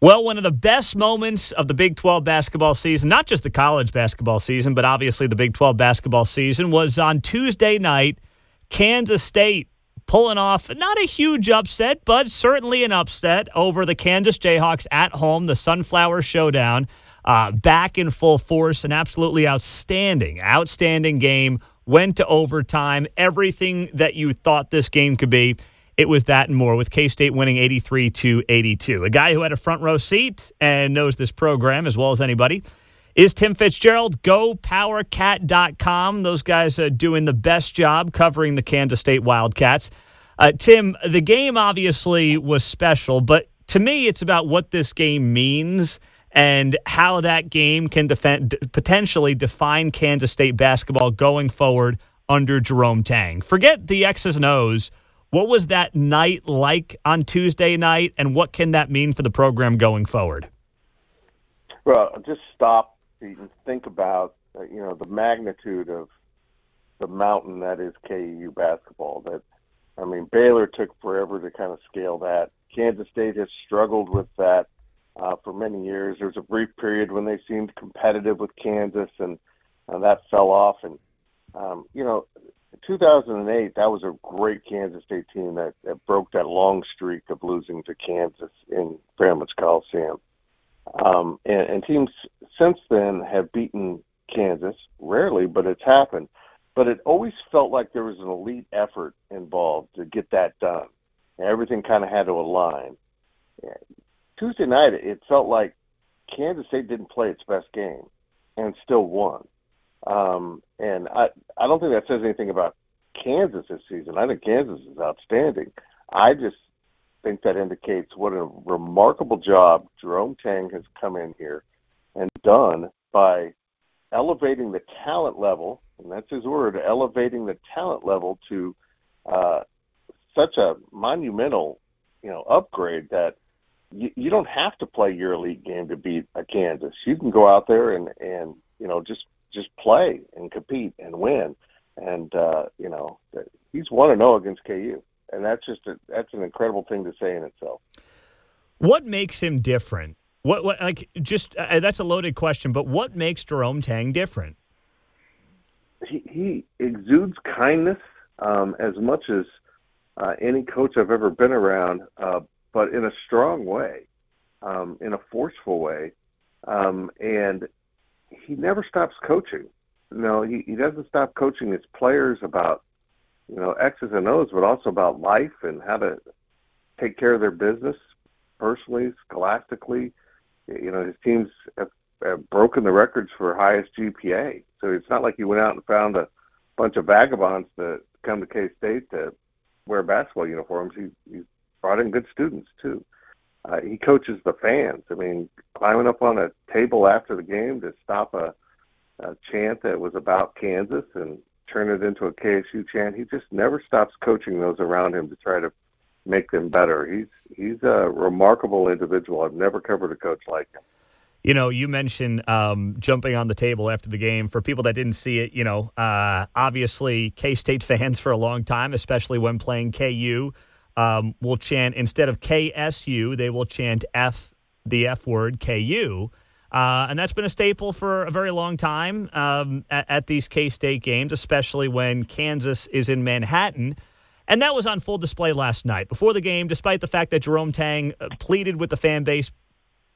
Well, one of the best moments of the Big 12 basketball season, not just the college basketball season, but obviously the Big 12 basketball season, was on Tuesday night. Kansas State pulling off not a huge upset, but certainly an upset over the Kansas Jayhawks at home, the Sunflower Showdown, uh, back in full force. An absolutely outstanding, outstanding game. Went to overtime. Everything that you thought this game could be it was that and more with K State winning 83 to 82. A guy who had a front row seat and knows this program as well as anybody is Tim Fitzgerald. GoPowerCat.com. Those guys are doing the best job covering the Kansas State Wildcats. Uh, Tim, the game obviously was special, but to me, it's about what this game means and how that game can defend, potentially define Kansas State basketball going forward under Jerome Tang. Forget the X's and O's what was that night like on Tuesday night, and what can that mean for the program going forward? Well, just stop and think about uh, you know the magnitude of the mountain that is KU basketball. That I mean, Baylor took forever to kind of scale that. Kansas State has struggled with that uh, for many years. There was a brief period when they seemed competitive with Kansas, and uh, that fell off. And um, you know, 2008, that was a great Kansas State team that, that broke that long streak of losing to Kansas in Fairman's Coliseum. Um, and, and teams since then have beaten Kansas, rarely, but it's happened. But it always felt like there was an elite effort involved to get that done. Everything kind of had to align. Tuesday night, it felt like Kansas State didn't play its best game and still won. Um, and I, I don't think that says anything about Kansas this season. I think Kansas is outstanding. I just think that indicates what a remarkable job Jerome Tang has come in here and done by elevating the talent level, and that's his word, elevating the talent level to uh, such a monumental, you know, upgrade that you, you don't have to play your elite game to beat a Kansas. You can go out there and and you know just just play and compete and win. And uh, you know, he's one to zero against KU, and that's just a, that's an incredible thing to say in itself. What makes him different? What, what like just uh, that's a loaded question, but what makes Jerome Tang different? He, he exudes kindness um, as much as uh, any coach I've ever been around, uh, but in a strong way, um, in a forceful way, um, and he never stops coaching. You know, he, he doesn't stop coaching his players about, you know, X's and O's, but also about life and how to take care of their business personally, scholastically. You know, his teams have, have broken the records for highest GPA. So it's not like he went out and found a bunch of vagabonds to come to K State to wear basketball uniforms. He, he brought in good students too he coaches the fans. I mean, climbing up on a table after the game to stop a, a chant that was about Kansas and turn it into a KSU chant. He just never stops coaching those around him to try to make them better. He's he's a remarkable individual. I've never covered a coach like him. You know, you mentioned um, jumping on the table after the game. For people that didn't see it, you know, uh, obviously K State fans for a long time, especially when playing KU um, will chant instead of KSU, they will chant F, the F word, KU. Uh, and that's been a staple for a very long time um, at, at, these K State games, especially when Kansas is in Manhattan. And that was on full display last night. Before the game, despite the fact that Jerome Tang uh, pleaded with the fan base,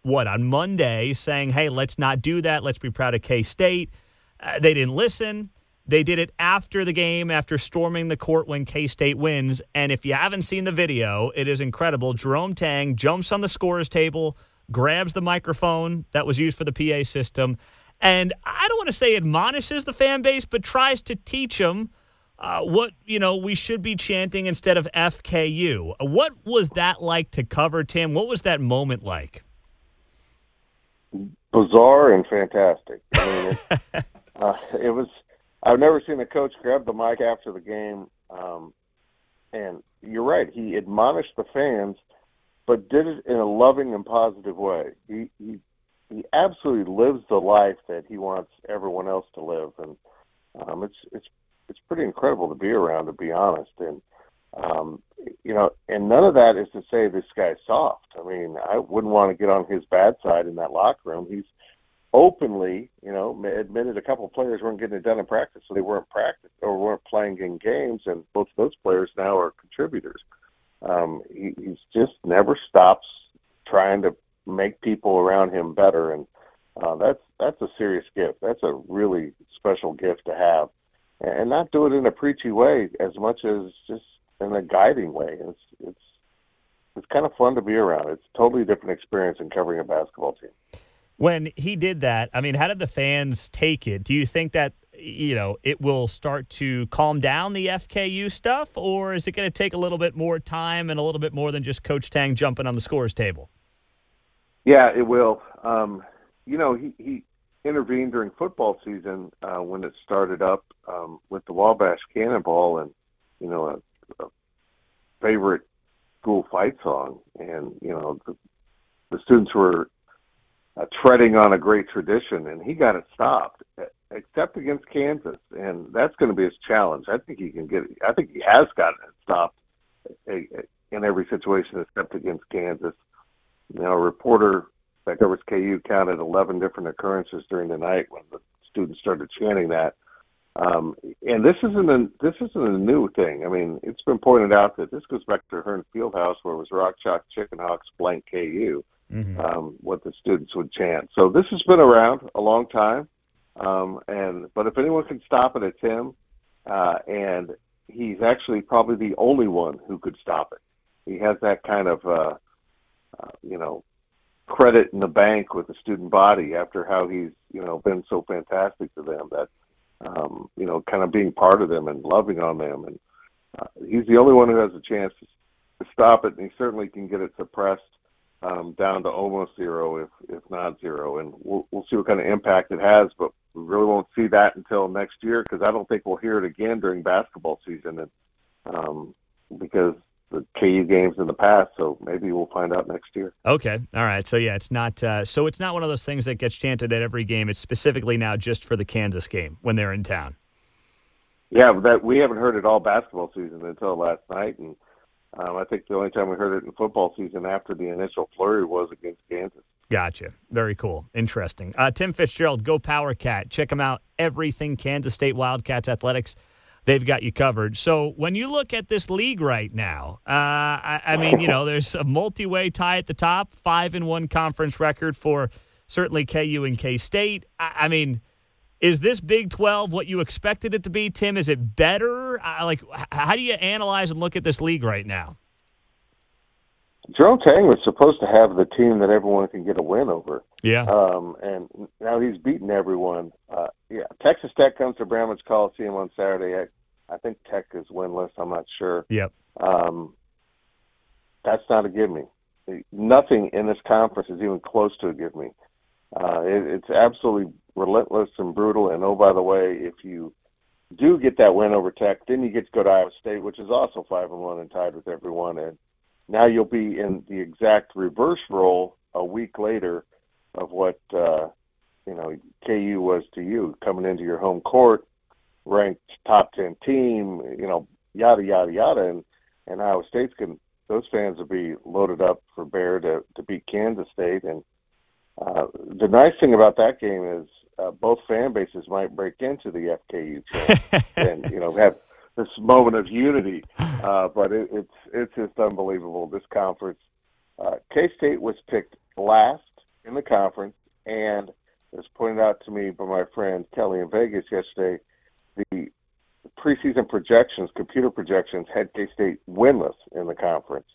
what, on Monday, saying, hey, let's not do that. Let's be proud of K State. Uh, they didn't listen. They did it after the game, after storming the court when K State wins. And if you haven't seen the video, it is incredible. Jerome Tang jumps on the scorer's table, grabs the microphone that was used for the PA system, and I don't want to say admonishes the fan base, but tries to teach them uh, what you know we should be chanting instead of FKU. What was that like to cover, Tim? What was that moment like? Bizarre and fantastic. I mean, it, uh, it was I've never seen a coach grab the mic after the game. Um, and you're right, he admonished the fans, but did it in a loving and positive way. He he he absolutely lives the life that he wants everyone else to live, and um, it's it's it's pretty incredible to be around, to be honest. And Um, you know, and none of that is to say this guy's soft. I mean, I wouldn't want to get on his bad side in that locker room. He's openly, you know, admitted a couple of players weren't getting it done in practice, so they weren't practice or weren't playing in games, and both of those players now are contributors. Um, he, he's just never stops trying to make people around him better, and uh, that's that's a serious gift. That's a really special gift to have, and not do it in a preachy way as much as just in a guiding way. It's it's it's kind of fun to be around. It's a totally different experience than covering a basketball team. When he did that, I mean, how did the fans take it? Do you think that you know it will start to calm down the FKU stuff, or is it going to take a little bit more time and a little bit more than just Coach Tang jumping on the scores table? Yeah, it will. Um, you know, he, he intervened during football season uh, when it started up um, with the Wabash Cannonball and, you know, a, a favorite school fight song. And, you know, the, the students were uh, treading on a great tradition, and he got it stopped, except against Kansas. And that's going to be his challenge. I think he can get. I think he has gotten it stopped in every situation except against Kansas. Know, a reporter that covers KU counted 11 different occurrences during the night when the students started chanting that. Um, and this isn't a this isn't a new thing. I mean, it's been pointed out that this goes back to Ahearn Fieldhouse, where it was Rock Chalk Chicken Hawks blank KU, mm-hmm. um, what the students would chant. So this has been around a long time. Um, and but if anyone can stop it, it's him. Uh, and he's actually probably the only one who could stop it. He has that kind of uh, uh, you know credit in the bank with the student body after how he's you know been so fantastic to them that um, you know kind of being part of them and loving on them and uh, he's the only one who has a chance to, to stop it and he certainly can get it suppressed um, down to almost zero if if not zero and we'll we'll see what kind of impact it has but we really won't see that until next year because I don't think we'll hear it again during basketball season and um, because the KU games in the past, so maybe we'll find out next year. Okay, all right. So yeah, it's not. Uh, so it's not one of those things that gets chanted at every game. It's specifically now just for the Kansas game when they're in town. Yeah, that we haven't heard it all basketball season until last night, and um, I think the only time we heard it in football season after the initial flurry was against Kansas. Gotcha. Very cool. Interesting. Uh, Tim Fitzgerald, Go Power Cat. Check him out. Everything Kansas State Wildcats athletics they've got you covered. So when you look at this league right now, uh, I, I, mean, you know, there's a multi-way tie at the top, five in one conference record for certainly KU and K State. I, I, mean, is this Big 12 what you expected it to be, Tim? Is it better? Like, how do you analyze and look at this league right now? Jerome Tang was supposed to have the team that everyone can get a win over. Yeah. Um, and now he's beaten everyone. Uh, yeah. Texas Tech comes to Bramlage Coliseum on Saturday. I, I think Tech is winless. I'm not sure. Yep. Um, that's not a give me. Nothing in this conference is even close to a give me. Uh, it, it's absolutely relentless and brutal. And oh, by the way, if you do get that win over Tech, then you get to go to Iowa State, which is also five and one and tied with everyone. And now you'll be in the exact reverse role a week later of what uh, you know KU was to you, coming into your home court, ranked top ten team, you know, yada yada yada, and and Iowa State's can those fans will be loaded up for bear to to beat Kansas State, and uh, the nice thing about that game is uh, both fan bases might break into the FKU chant and you know have this moment of unity. Uh, but it, it's it's just unbelievable. This conference, uh, K State was picked last in the conference, and as pointed out to me by my friend Kelly in Vegas yesterday, the preseason projections, computer projections, had K State winless in the conference.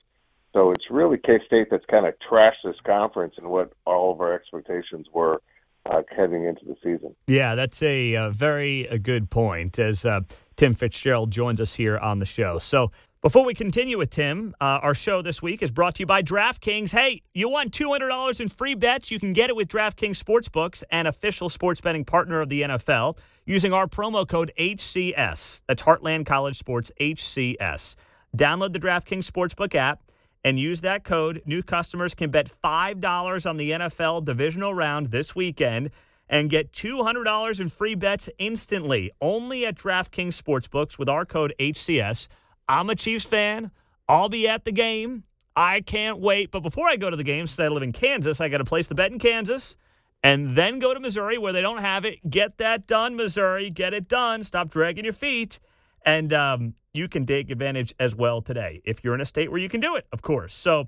So it's really K State that's kind of trashed this conference and what all of our expectations were uh, heading into the season. Yeah, that's a, a very a good point. As uh, Tim Fitzgerald joins us here on the show. So before we continue with Tim, uh, our show this week is brought to you by DraftKings. Hey, you want $200 in free bets? You can get it with DraftKings Sportsbooks, an official sports betting partner of the NFL, using our promo code HCS. That's Heartland College Sports HCS. Download the DraftKings Sportsbook app and use that code. New customers can bet $5 on the NFL divisional round this weekend and get $200 in free bets instantly only at DraftKings Sportsbooks with our code HCS. I'm a Chiefs fan. I'll be at the game. I can't wait. But before I go to the game, since I live in Kansas, I got to place the bet in Kansas and then go to Missouri where they don't have it. Get that done, Missouri. Get it done. Stop dragging your feet. And um, you can take advantage as well today if you're in a state where you can do it, of course. So,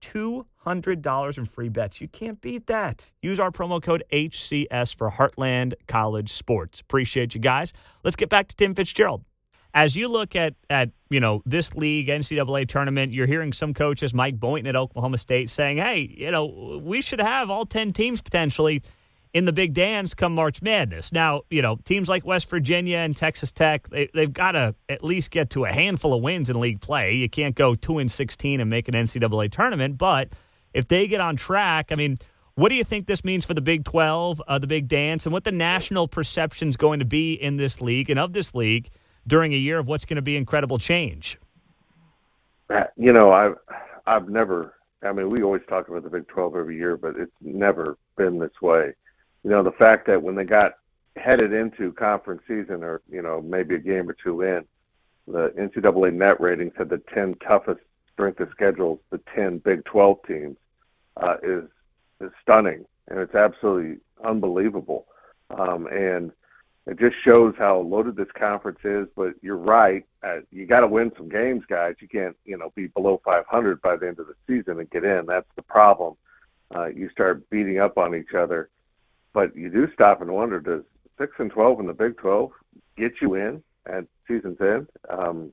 $200 in free bets. You can't beat that. Use our promo code HCS for Heartland College Sports. Appreciate you guys. Let's get back to Tim Fitzgerald. As you look at at you know this league NCAA tournament, you're hearing some coaches, Mike Boynton at Oklahoma State, saying, "Hey, you know, we should have all ten teams potentially in the big dance come March Madness." Now, you know, teams like West Virginia and Texas Tech, they, they've got to at least get to a handful of wins in league play. You can't go two and sixteen and make an NCAA tournament, but if they get on track, I mean. What do you think this means for the Big 12, uh, the Big Dance, and what the national perception is going to be in this league and of this league during a year of what's going to be incredible change? Uh, you know, I've I've never. I mean, we always talk about the Big 12 every year, but it's never been this way. You know, the fact that when they got headed into conference season, or you know, maybe a game or two in, the NCAA net ratings had the 10 toughest strength of schedules, the 10 Big 12 teams, uh, is is stunning, and it's absolutely unbelievable. Um, and it just shows how loaded this conference is. But you're right. Uh, you got to win some games, guys. You can't, you know, be below 500 by the end of the season and get in. That's the problem. Uh, you start beating up on each other, but you do stop and wonder: Does six and 12 in the Big 12 get you in at season's end? Um,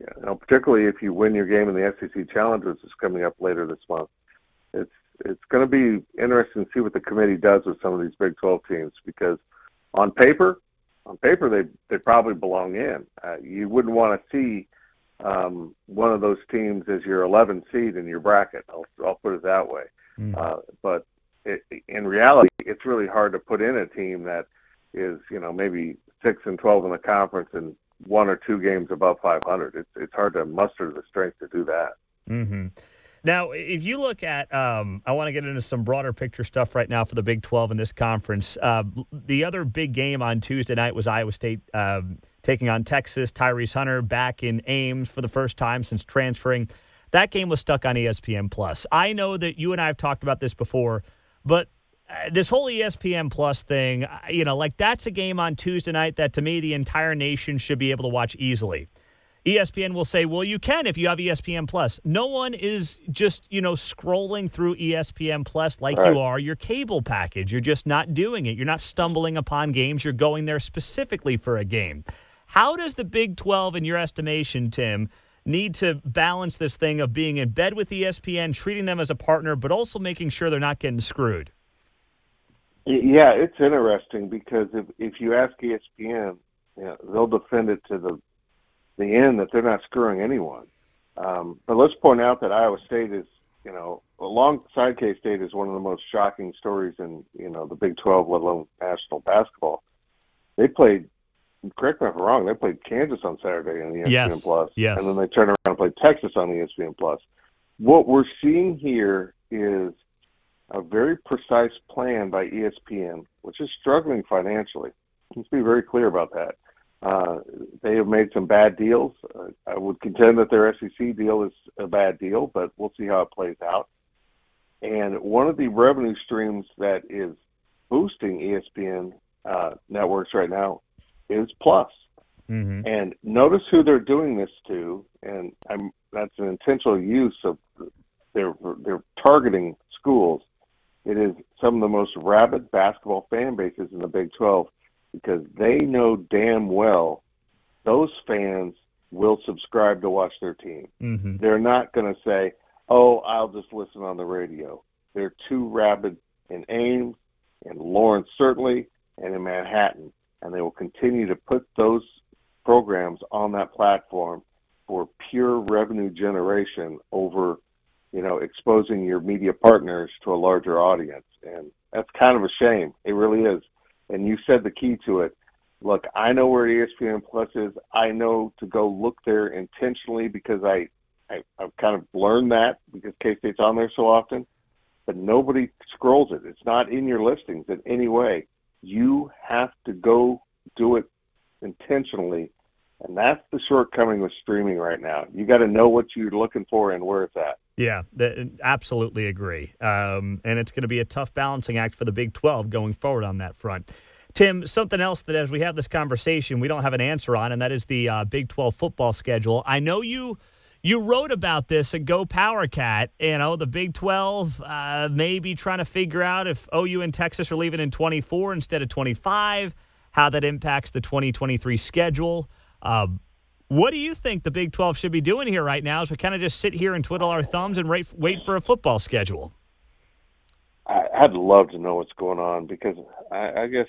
you know, particularly if you win your game in the SEC Challenge, which is coming up later this month. It's it's going to be interesting to see what the committee does with some of these Big 12 teams because on paper on paper they they probably belong in. Uh, you wouldn't want to see um, one of those teams as your 11 seed in your bracket. I'll, I'll put it that way. Mm. Uh, but it, in reality, it's really hard to put in a team that is you know maybe six and 12 in the conference and one or two games above 500. It's it's hard to muster the strength to do that. Mm-hmm. Now, if you look at, um, I want to get into some broader picture stuff right now for the Big 12 in this conference. Uh, the other big game on Tuesday night was Iowa State um, taking on Texas. Tyrese Hunter back in Ames for the first time since transferring. That game was stuck on ESPN Plus. I know that you and I have talked about this before, but uh, this whole ESPN Plus thing, uh, you know, like that's a game on Tuesday night that to me the entire nation should be able to watch easily. ESPN will say, well, you can if you have ESPN Plus. No one is just, you know, scrolling through ESPN Plus like right. you are your cable package. You're just not doing it. You're not stumbling upon games. You're going there specifically for a game. How does the Big 12, in your estimation, Tim, need to balance this thing of being in bed with ESPN, treating them as a partner, but also making sure they're not getting screwed? Yeah, it's interesting because if, if you ask ESPN, you know, they'll defend it to the the end that they're not screwing anyone. Um, but let's point out that Iowa State is, you know, alongside K State is one of the most shocking stories in, you know, the Big 12, let alone national basketball. They played, correct me if I'm wrong, they played Kansas on Saturday on the ESPN yes. Plus, yes. and then they turned around and played Texas on the ESPN Plus. What we're seeing here is a very precise plan by ESPN, which is struggling financially. Let's be very clear about that. Uh, they have made some bad deals. Uh, I would contend that their SEC deal is a bad deal, but we'll see how it plays out. And one of the revenue streams that is boosting ESPN uh, networks right now is Plus. Mm-hmm. And notice who they're doing this to, and I'm, that's an intentional use of they're they're targeting schools. It is some of the most rabid basketball fan bases in the Big 12 because they know damn well those fans will subscribe to watch their team. Mm-hmm. They're not going to say, "Oh, I'll just listen on the radio." They're too rabid in Ames, and Lawrence certainly, and in Manhattan, and they will continue to put those programs on that platform for pure revenue generation over, you know, exposing your media partners to a larger audience. And that's kind of a shame. It really is and you said the key to it. Look, I know where ESPN Plus is. I know to go look there intentionally because I, I I've kind of learned that because K State's on there so often. But nobody scrolls it. It's not in your listings in any way. You have to go do it intentionally And that's the shortcoming with streaming right now. You got to know what you're looking for and where it's at. Yeah, th- absolutely agree. Um, and it's going to be a tough balancing act for the Big 12 going forward on that front. Tim, something else that as we have this conversation, we don't have an answer on, and that is the uh, Big 12 football schedule. I know you you wrote about this at Go Power Cat. You know, the Big 12 uh, maybe trying to figure out if OU and Texas are leaving in 24 instead of 25, how that impacts the 2023 schedule. Uh, what do you think the Big 12 should be doing here right now as we kind of just sit here and twiddle our thumbs and wait, wait for a football schedule? I'd love to know what's going on because I, I guess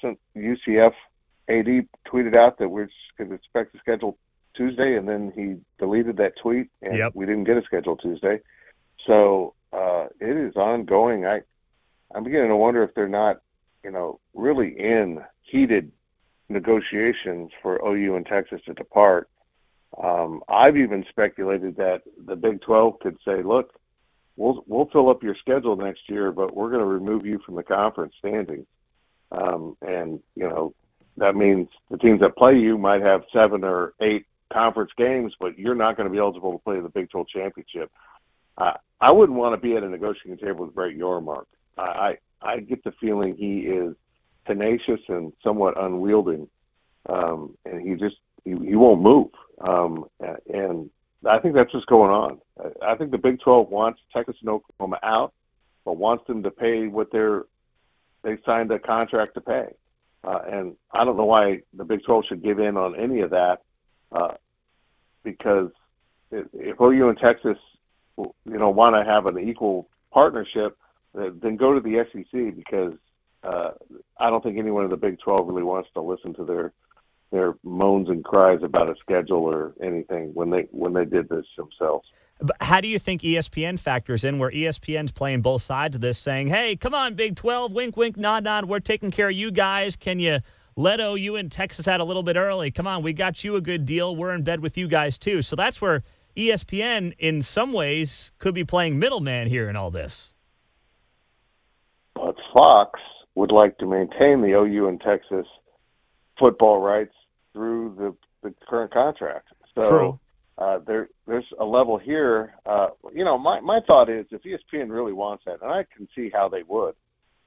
since UCF AD tweeted out that we're going to expect to schedule Tuesday, and then he deleted that tweet, and yep. we didn't get a schedule Tuesday. So uh, it is ongoing. I I'm beginning to wonder if they're not, you know, really in heated negotiations for OU and Texas to depart. Um, I've even speculated that the Big 12 could say, "Look, we'll we'll fill up your schedule next year, but we're going to remove you from the conference standings." Um, and you know that means the teams that play you might have seven or eight conference games, but you're not going to be eligible to play the Big 12 championship. Uh, I wouldn't want to be at a negotiating table with Brett Yormark. I I get the feeling he is tenacious and somewhat unwielding, um, and he just he, he won't move. Um, and I think that's what's going on. I think the Big 12 wants Texas and Oklahoma out, but wants them to pay what they're they signed a contract to pay. Uh, and I don't know why the Big 12 should give in on any of that, uh, because if, OU and Texas, you know, want to have an equal partnership, then go to the SEC because uh, I don't think anyone in the Big 12 really wants to listen to their their moans and cries about a schedule or anything when they when they did this themselves. But how do you think ESPN factors in where ESPN's playing both sides of this, saying, "Hey, come on, Big 12, wink, wink, nod, nod, we're taking care of you guys. Can you let OU and Texas had a little bit early? Come on, we got you a good deal. We're in bed with you guys too." So that's where ESPN, in some ways, could be playing middleman here in all this. But Fox would like to maintain the OU and Texas football rights through the, the current contract. So True. Uh, there, there's a level here. Uh, you know, my, my thought is if ESPN really wants that, and I can see how they would,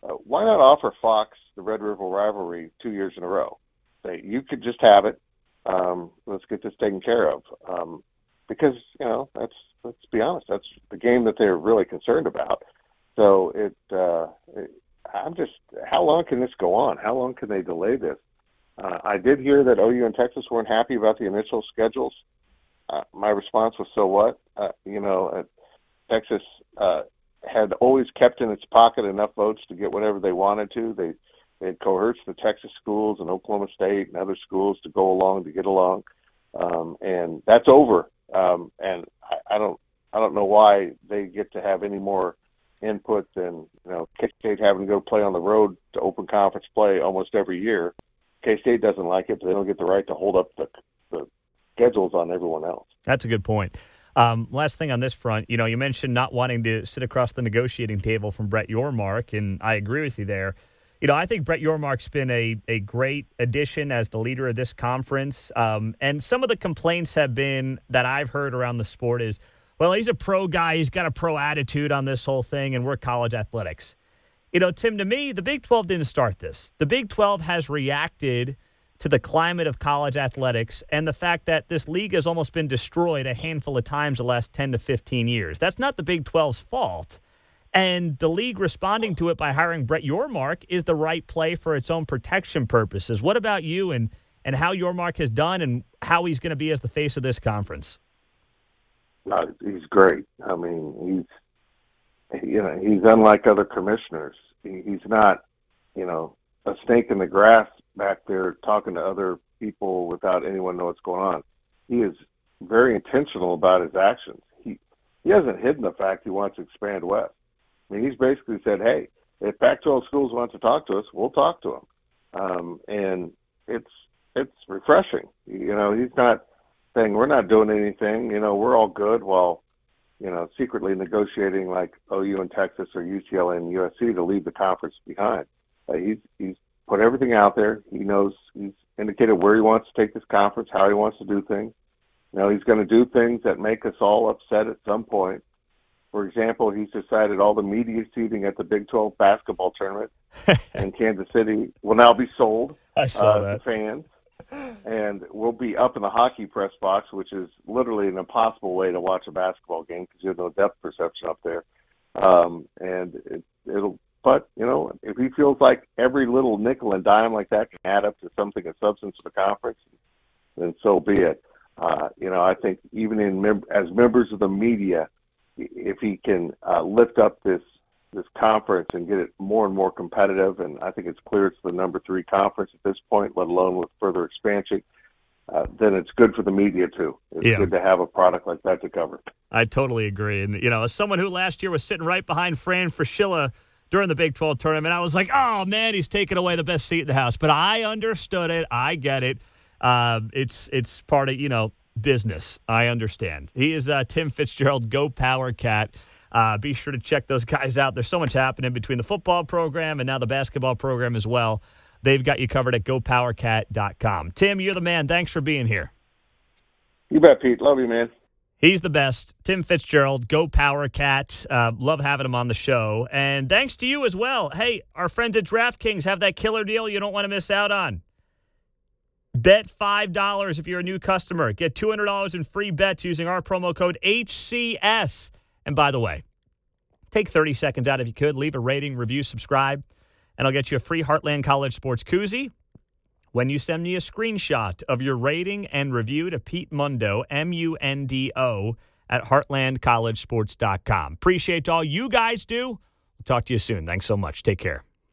uh, why not offer Fox the Red River rivalry two years in a row? Say you could just have it. Um, let's get this taken care of. Um, because you know, that's let's be honest, that's the game that they're really concerned about. So it, uh, it I'm just, how long can this go on? How long can they delay this? Uh, I did hear that OU and Texas weren't happy about the initial schedules. Uh, my response was, "So what?" Uh, you know, uh, Texas uh, had always kept in its pocket enough votes to get whatever they wanted to. They had coerced the Texas schools and Oklahoma State and other schools to go along to get along, um, and that's over. Um, and I, I don't I don't know why they get to have any more input than you know K State having to go play on the road to open conference play almost every year. K State doesn't like it, but they don't get the right to hold up the, the schedules on everyone else. That's a good point. Um, last thing on this front, you know, you mentioned not wanting to sit across the negotiating table from Brett Yormark, and I agree with you there. You know, I think Brett Yormark's been a, a great addition as the leader of this conference. Um, and some of the complaints have been that I've heard around the sport is, well, he's a pro guy. He's got a pro attitude on this whole thing, and we're college athletics. You know, Tim, to me, the Big 12 didn't start this. The Big 12 has reacted to the climate of college athletics and the fact that this league has almost been destroyed a handful of times the last 10 to 15 years. That's not the Big 12's fault. And the league responding to it by hiring Brett Yormark is the right play for its own protection purposes. What about you and, and how Yormark has done and how he's going to be as the face of this conference? He's great. I mean, he's you know he's unlike other commissioners. He, he's not you know a snake in the grass back there talking to other people without anyone know what's going on. He is very intentional about his actions. He he hasn't hidden the fact he wants to expand west. I mean, he's basically said, "Hey, if Pac-12 schools want to talk to us, we'll talk to them," um, and it's it's refreshing. You know, he's not saying we're not doing anything. You know, we're all good while you know secretly negotiating like OU and Texas or UCLA and USC to leave the conference behind. Uh, he's he's put everything out there. He knows he's indicated where he wants to take this conference, how he wants to do things. You know, he's going to do things that make us all upset at some point. For example, he's decided all the media seating at the Big 12 basketball tournament in Kansas City will now be sold I saw uh, that. to fans. And we'll be up in the hockey press box, which is literally an impossible way to watch a basketball game because you have no depth perception up there. Um, and it, it'll, but you know, if he feels like every little nickel and dime like that can add up to something of substance for the conference, then so be it. Uh, you know, I think even in mem- as members of the media, if he can uh, lift up this this conference and get it more and more competitive, and I think it's clear it's the number three conference at this point, let alone with further expansion. Uh, then it's good for the media too. It's Yeah. good to have a product like that to cover. I totally agree. And, you know, as someone who last year was sitting right behind Fran Fraschilla during the Big 12 tournament, I was like, oh, man, he's taking away the best seat in the house. But I understood it. I get it. Um, it's, it's part of, you know, business. I understand. He is uh, Tim Fitzgerald, Go Power Cat. Uh, be sure to check those guys out. There's so much happening between the football program and now the basketball program as well. They've got you covered at gopowercat.com. Tim, you're the man. Thanks for being here. You bet, Pete. Love you, man. He's the best. Tim Fitzgerald, Go Power Cat. Uh, love having him on the show. And thanks to you as well. Hey, our friends at DraftKings have that killer deal you don't want to miss out on. Bet $5 if you're a new customer. Get $200 in free bets using our promo code HCS. And by the way, take 30 seconds out if you could. Leave a rating, review, subscribe, and I'll get you a free Heartland College Sports koozie when you send me a screenshot of your rating and review to Pete Mundo, M U N D O, at heartlandcollegesports.com. Appreciate all you guys do. Talk to you soon. Thanks so much. Take care.